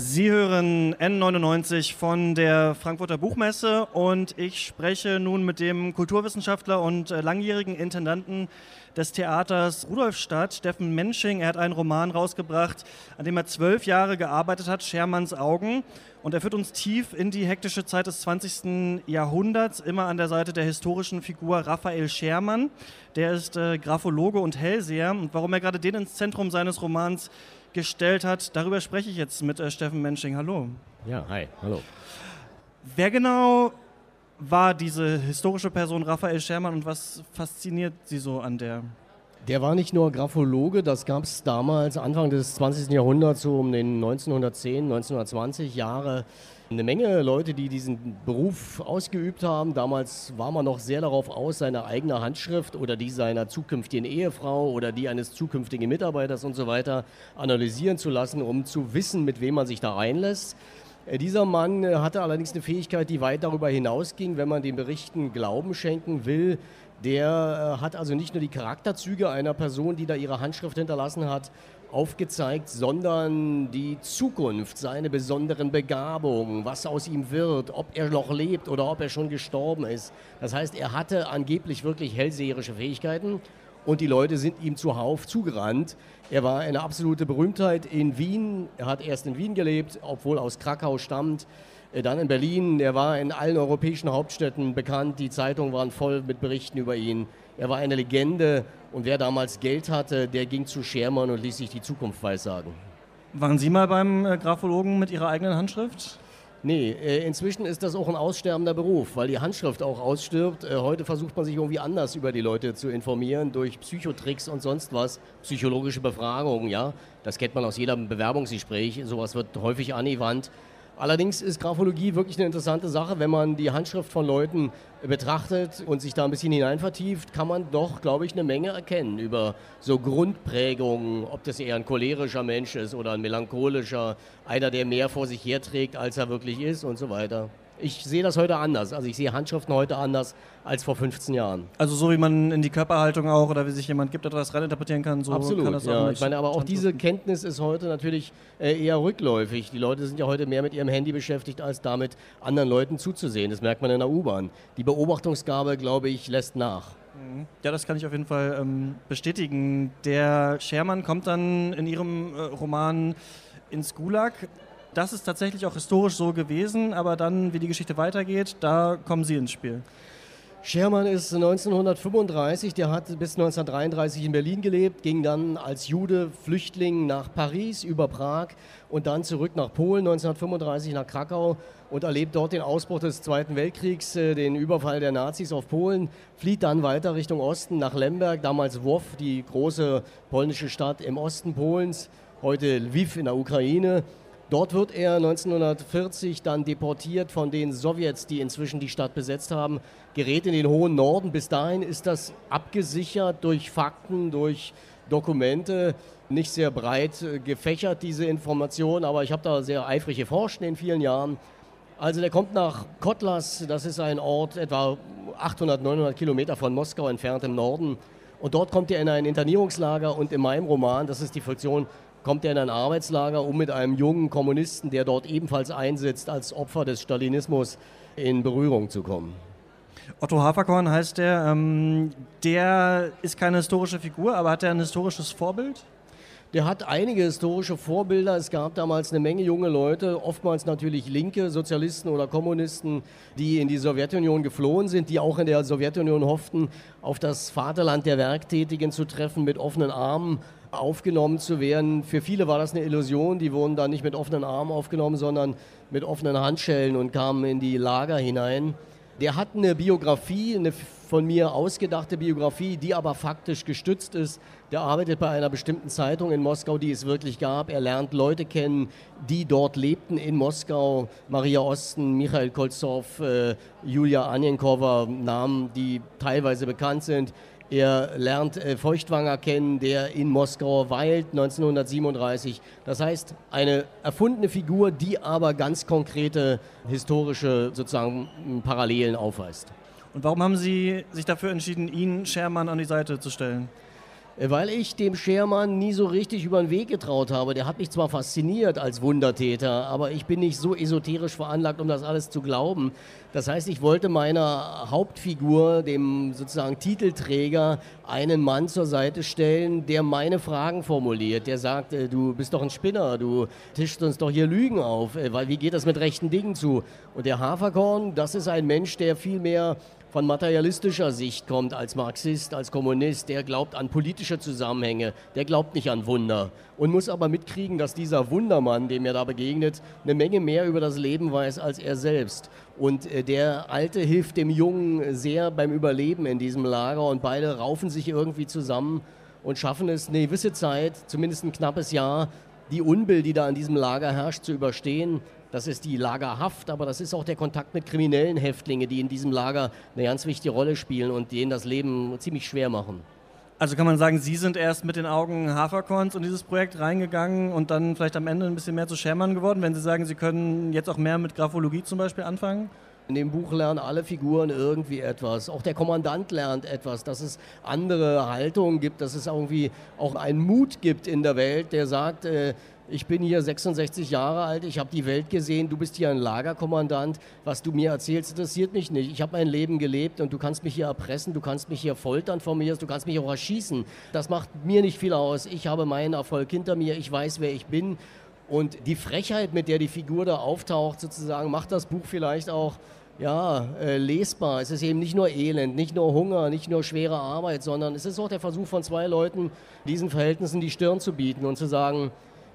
Sie hören N99 von der Frankfurter Buchmesse und ich spreche nun mit dem Kulturwissenschaftler und äh, langjährigen Intendanten des Theaters Rudolfstadt, Steffen Mensching. Er hat einen Roman rausgebracht, an dem er zwölf Jahre gearbeitet hat, Schermanns Augen. Und er führt uns tief in die hektische Zeit des 20. Jahrhunderts, immer an der Seite der historischen Figur Raphael Schermann. Der ist äh, Graphologe und Hellseher. Und warum er gerade den ins Zentrum seines Romans gestellt hat, darüber spreche ich jetzt mit äh, Steffen Mensching. Hallo. Ja, hi, hallo. Wer genau war diese historische Person Raphael Schermann und was fasziniert Sie so an der? Der war nicht nur Graphologe, das gab es damals, Anfang des 20. Jahrhunderts, so um den 1910, 1920 Jahre. Eine Menge Leute, die diesen Beruf ausgeübt haben. Damals war man noch sehr darauf aus, seine eigene Handschrift oder die seiner zukünftigen Ehefrau oder die eines zukünftigen Mitarbeiters und so weiter analysieren zu lassen, um zu wissen, mit wem man sich da reinlässt. Äh, dieser Mann äh, hatte allerdings eine Fähigkeit, die weit darüber hinausging, wenn man den Berichten Glauben schenken will. Der äh, hat also nicht nur die Charakterzüge einer Person, die da ihre Handschrift hinterlassen hat, aufgezeigt, sondern die Zukunft, seine besonderen Begabungen, was aus ihm wird, ob er noch lebt oder ob er schon gestorben ist. Das heißt, er hatte angeblich wirklich hellseherische Fähigkeiten und die Leute sind ihm zuhauf zugerannt. Er war eine absolute Berühmtheit in Wien. Er hat erst in Wien gelebt, obwohl aus Krakau stammt. Äh, dann in Berlin. Er war in allen europäischen Hauptstädten bekannt. Die Zeitungen waren voll mit Berichten über ihn. Er war eine Legende. Und wer damals Geld hatte, der ging zu Schermann und ließ sich die Zukunft weissagen. Waren Sie mal beim äh, Graphologen mit Ihrer eigenen Handschrift? Nee, äh, inzwischen ist das auch ein aussterbender Beruf, weil die Handschrift auch ausstirbt. Heute versucht man sich irgendwie anders über die Leute zu informieren, durch Psychotricks und sonst was, psychologische Befragungen, ja. Das kennt man aus jedem Bewerbungsgespräch, sowas wird häufig angewandt. Allerdings ist Graphologie wirklich eine interessante Sache. Wenn man die Handschrift von Leuten betrachtet und sich da ein bisschen hinein vertieft, kann man doch, glaube ich, eine Menge erkennen über so Grundprägungen, ob das eher ein cholerischer Mensch ist oder ein melancholischer, einer, der mehr vor sich herträgt, als er wirklich ist und so weiter ich sehe das heute anders. Also ich sehe Handschriften heute anders als vor 15 Jahren. Also so wie man in die Körperhaltung auch oder wie sich jemand gibt, etwas reininterpretieren kann, so Absolut, kann das ja. auch Ich meine, aber auch diese Kenntnis ist heute natürlich äh, eher rückläufig. Die Leute sind ja heute mehr mit ihrem Handy beschäftigt, als damit anderen Leuten zuzusehen. Das merkt man in der U-Bahn. Die Beobachtungsgabe, glaube ich, lässt nach. Mhm. Ja, das kann ich auf jeden Fall ähm, bestätigen. Der Schermann kommt dann in Ihrem äh, Roman ins Gulag das ist tatsächlich auch historisch so gewesen, aber dann, wie die Geschichte weitergeht, da kommen Sie ins Spiel. Schermann ist 1935, der hat bis 1933 in Berlin gelebt, ging dann als Jude Flüchtling nach Paris über Prag und dann zurück nach Polen 1935 nach Krakau und erlebt dort den Ausbruch des Zweiten Weltkriegs, äh, den Überfall der Nazis auf Polen, flieht dann weiter Richtung Osten nach Lemberg, damals Wów, die große polnische Stadt im Osten Polens, heute Lviv in der Ukraine Dort wird er 1940 dann deportiert von den Sowjets, die inzwischen die Stadt besetzt haben, gerät in den hohen Norden. Bis dahin ist das abgesichert durch Fakten, durch Dokumente, nicht sehr breit äh, gefächert, diese Information, aber ich habe da sehr eifrig geforscht in vielen Jahren. Also der kommt nach Kotlas, das ist ein Ort etwa 800, 900 Kilometer von Moskau entfernt im Norden. Und dort kommt er in ein Internierungslager und in meinem Roman, das ist die Fiktion, kommt er in ein Arbeitslager, um mit einem jungen Kommunisten, der dort ebenfalls einsitzt, als Opfer des Stalinismus in Berührung zu kommen. Otto Haferkorn heißt der. Ähm, der ist keine historische Figur, aber hat er ein historisches Vorbild? Der hat einige historische Vorbilder. Es gab damals eine Menge junge Leute, oftmals natürlich Linke, Sozialisten oder Kommunisten, die in die Sowjetunion geflohen sind, die auch in der Sowjetunion hofften, auf das Vaterland der Werktätigen zu treffen mit offenen Armen aufgenommen zu werden. Für viele war das eine Illusion. Die wurden dann nicht mit offenen Armen aufgenommen, sondern mit offenen Handschellen und kamen in die Lager hinein. Der hat eine Biografie, eine von mir ausgedachte Biografie, die aber faktisch gestützt ist. Der arbeitet bei einer bestimmten Zeitung in Moskau, die es wirklich gab. Er lernt Leute kennen, die dort lebten in Moskau. Maria Osten, Michael Kolzow, äh, Julia Anjenkova, Namen, die teilweise bekannt sind. Er lernt äh, Feuchtwanger kennen, der in Moskau weilt 1937. Das heißt, eine erfundene Figur, die aber ganz konkrete historische sozusagen Parallelen aufweist. Und warum haben Sie sich dafür entschieden, ihn Schermann an die Seite zu stellen? Weil ich dem Schermann nie so richtig über den Weg getraut habe. Der hat mich zwar fasziniert als Wundertäter, aber ich bin nicht so esoterisch veranlagt, um das alles zu glauben. Das heißt, ich wollte meiner Hauptfigur, dem sozusagen Titelträger, einen Mann zur Seite stellen, der meine Fragen formuliert. Der sagt, äh, du bist doch ein Spinner, du tischst uns doch hier Lügen auf, äh, weil wie geht das mit rechten Dingen zu? Und der Haferkorn, das ist ein Mensch, der viel mehr von materialistischer Sicht kommt als Marxist, als Kommunist, der glaubt an politische Zusammenhänge, der glaubt nicht an Wunder und muss aber mitkriegen, dass dieser Wundermann, dem er da begegnet, eine Menge mehr über das Leben weiß als er selbst. Und äh, der Alte hilft dem Jungen sehr beim Überleben in diesem Lager und beide raufen sich irgendwie zusammen und schaffen es eine gewisse Zeit, zumindest ein knappes Jahr, die Unbill, die da in diesem Lager herrscht, zu überstehen. Das ist die Lagerhaft, aber das ist auch der Kontakt mit kriminellen Häftlingen, die in diesem Lager eine ganz wichtige Rolle spielen und denen das Leben ziemlich schwer machen. Also kann man sagen, Sie sind erst mit den Augen Haferkorns in dieses Projekt reingegangen und dann vielleicht am Ende ein bisschen mehr zu Schermann geworden, wenn Sie sagen, Sie können jetzt auch mehr mit Graphologie zum Beispiel anfangen? In dem Buch lernen alle Figuren irgendwie etwas. Auch der Kommandant lernt etwas, dass es andere Haltungen gibt, dass es irgendwie auch einen Mut gibt in der Welt, der sagt, äh, ich bin hier 66 Jahre alt, ich habe die Welt gesehen, du bist hier ein Lagerkommandant, was du mir erzählst, interessiert mich nicht. Ich habe mein Leben gelebt und du kannst mich hier erpressen, du kannst mich hier foltern von mir, du kannst mich auch erschießen. Das macht mir nicht viel aus. Ich habe meinen Erfolg hinter mir, ich weiß, wer ich bin. Und die Frechheit, mit der die Figur da auftaucht, sozusagen, macht das Buch vielleicht auch ja, äh, lesbar. Es ist eben nicht nur Elend, nicht nur Hunger, nicht nur schwere Arbeit, sondern es ist auch der Versuch von zwei Leuten, diesen Verhältnissen die Stirn zu bieten und zu sagen,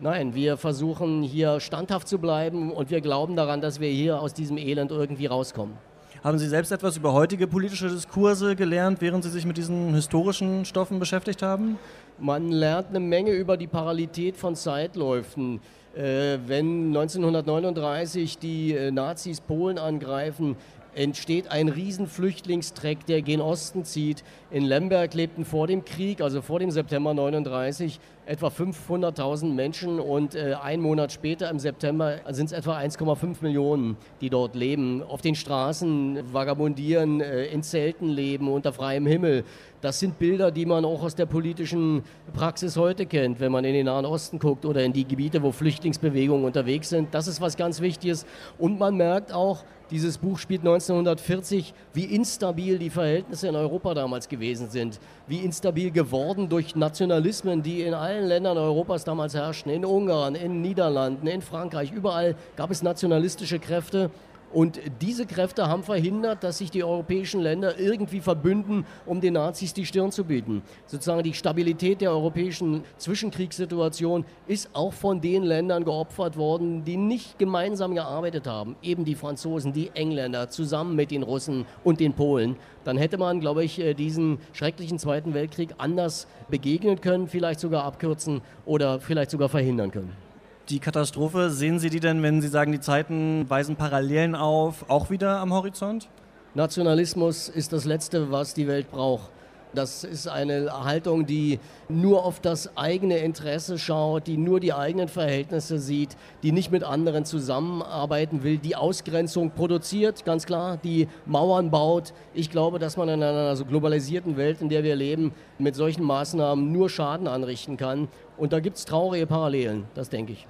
Nein, wir versuchen hier standhaft zu bleiben und wir glauben daran, dass wir hier aus diesem Elend irgendwie rauskommen. Haben Sie selbst etwas über heutige politische Diskurse gelernt, während Sie sich mit diesen historischen Stoffen beschäftigt haben? Man lernt eine Menge über die Parallelität von Zeitläufen. Äh, wenn 1939 die äh, Nazis Polen angreifen, entsteht ein Riesenflüchtlingstreck, der gen Osten zieht. In Lemberg lebten vor dem Krieg, also vor dem September 39, etwa 500.000 Menschen und äh, ein Monat später im September sind es etwa 1,5 Millionen, die dort leben, auf den Straßen vagabundieren, äh, in Zelten leben, unter freiem Himmel. Das sind Bilder, die man auch aus der politischen Praxis heute kennt, wenn man in den Nahen Osten guckt oder in die Gebiete, wo Flüchtlingsbewegungen unterwegs sind. Das ist was ganz Wichtiges. Und man merkt auch, dieses Buch spielt 1940, wie instabil die Verhältnisse in Europa damals gewesen sind, wie instabil geworden durch Nationalismen, die in allen Ländern Europas damals herrschten, in Ungarn, in Niederlanden, in Frankreich, überall gab es nationalistische Kräfte und diese Kräfte haben verhindert, dass sich die europäischen Länder irgendwie verbünden, um den Nazis die Stirn zu bieten. Sozusagen die Stabilität der europäischen Zwischenkriegssituation ist auch von den Ländern geopfert worden, die nicht gemeinsam gearbeitet haben. Eben die Franzosen, die Engländer, zusammen mit den Russen und den Polen. Dann hätte man, glaube ich, äh, diesen schrecklichen Zweiten Weltkrieg anders begegnen können, vielleicht sogar abkürzen oder vielleicht sogar verhindern können die Katastrophe, sehen Sie die denn, wenn Sie sagen, die Zeiten weisen Parallelen auf, auch wieder am Horizont? Nationalismus ist das Letzte, was die Welt braucht. Das ist eine Haltung, die nur auf das eigene Interesse schaut, die nur die eigenen Verhältnisse sieht, die nicht mit anderen zusammenarbeiten will, die Ausgrenzung produziert, ganz klar, die Mauern baut. Ich glaube, dass man in einer so globalisierten Welt, in der wir leben, mit solchen Maßnahmen nur Schaden anrichten kann. Und da gibt es traurige Parallelen, das denke ich.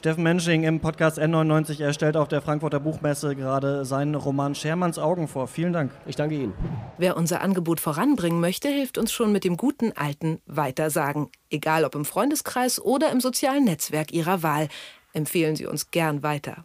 Steffen Mensching im Podcast N99. Er stellt auf der Frankfurter Buchmesse gerade seinen Roman Schermanns Augen vor. Vielen Dank. Ich danke Ihnen. Wer unser Angebot voranbringen möchte, hilft uns schon mit dem guten alten Weitersagen. Egal ob im Freundeskreis oder im sozialen Netzwerk Ihrer Wahl. Empfehlen Sie uns gern weiter.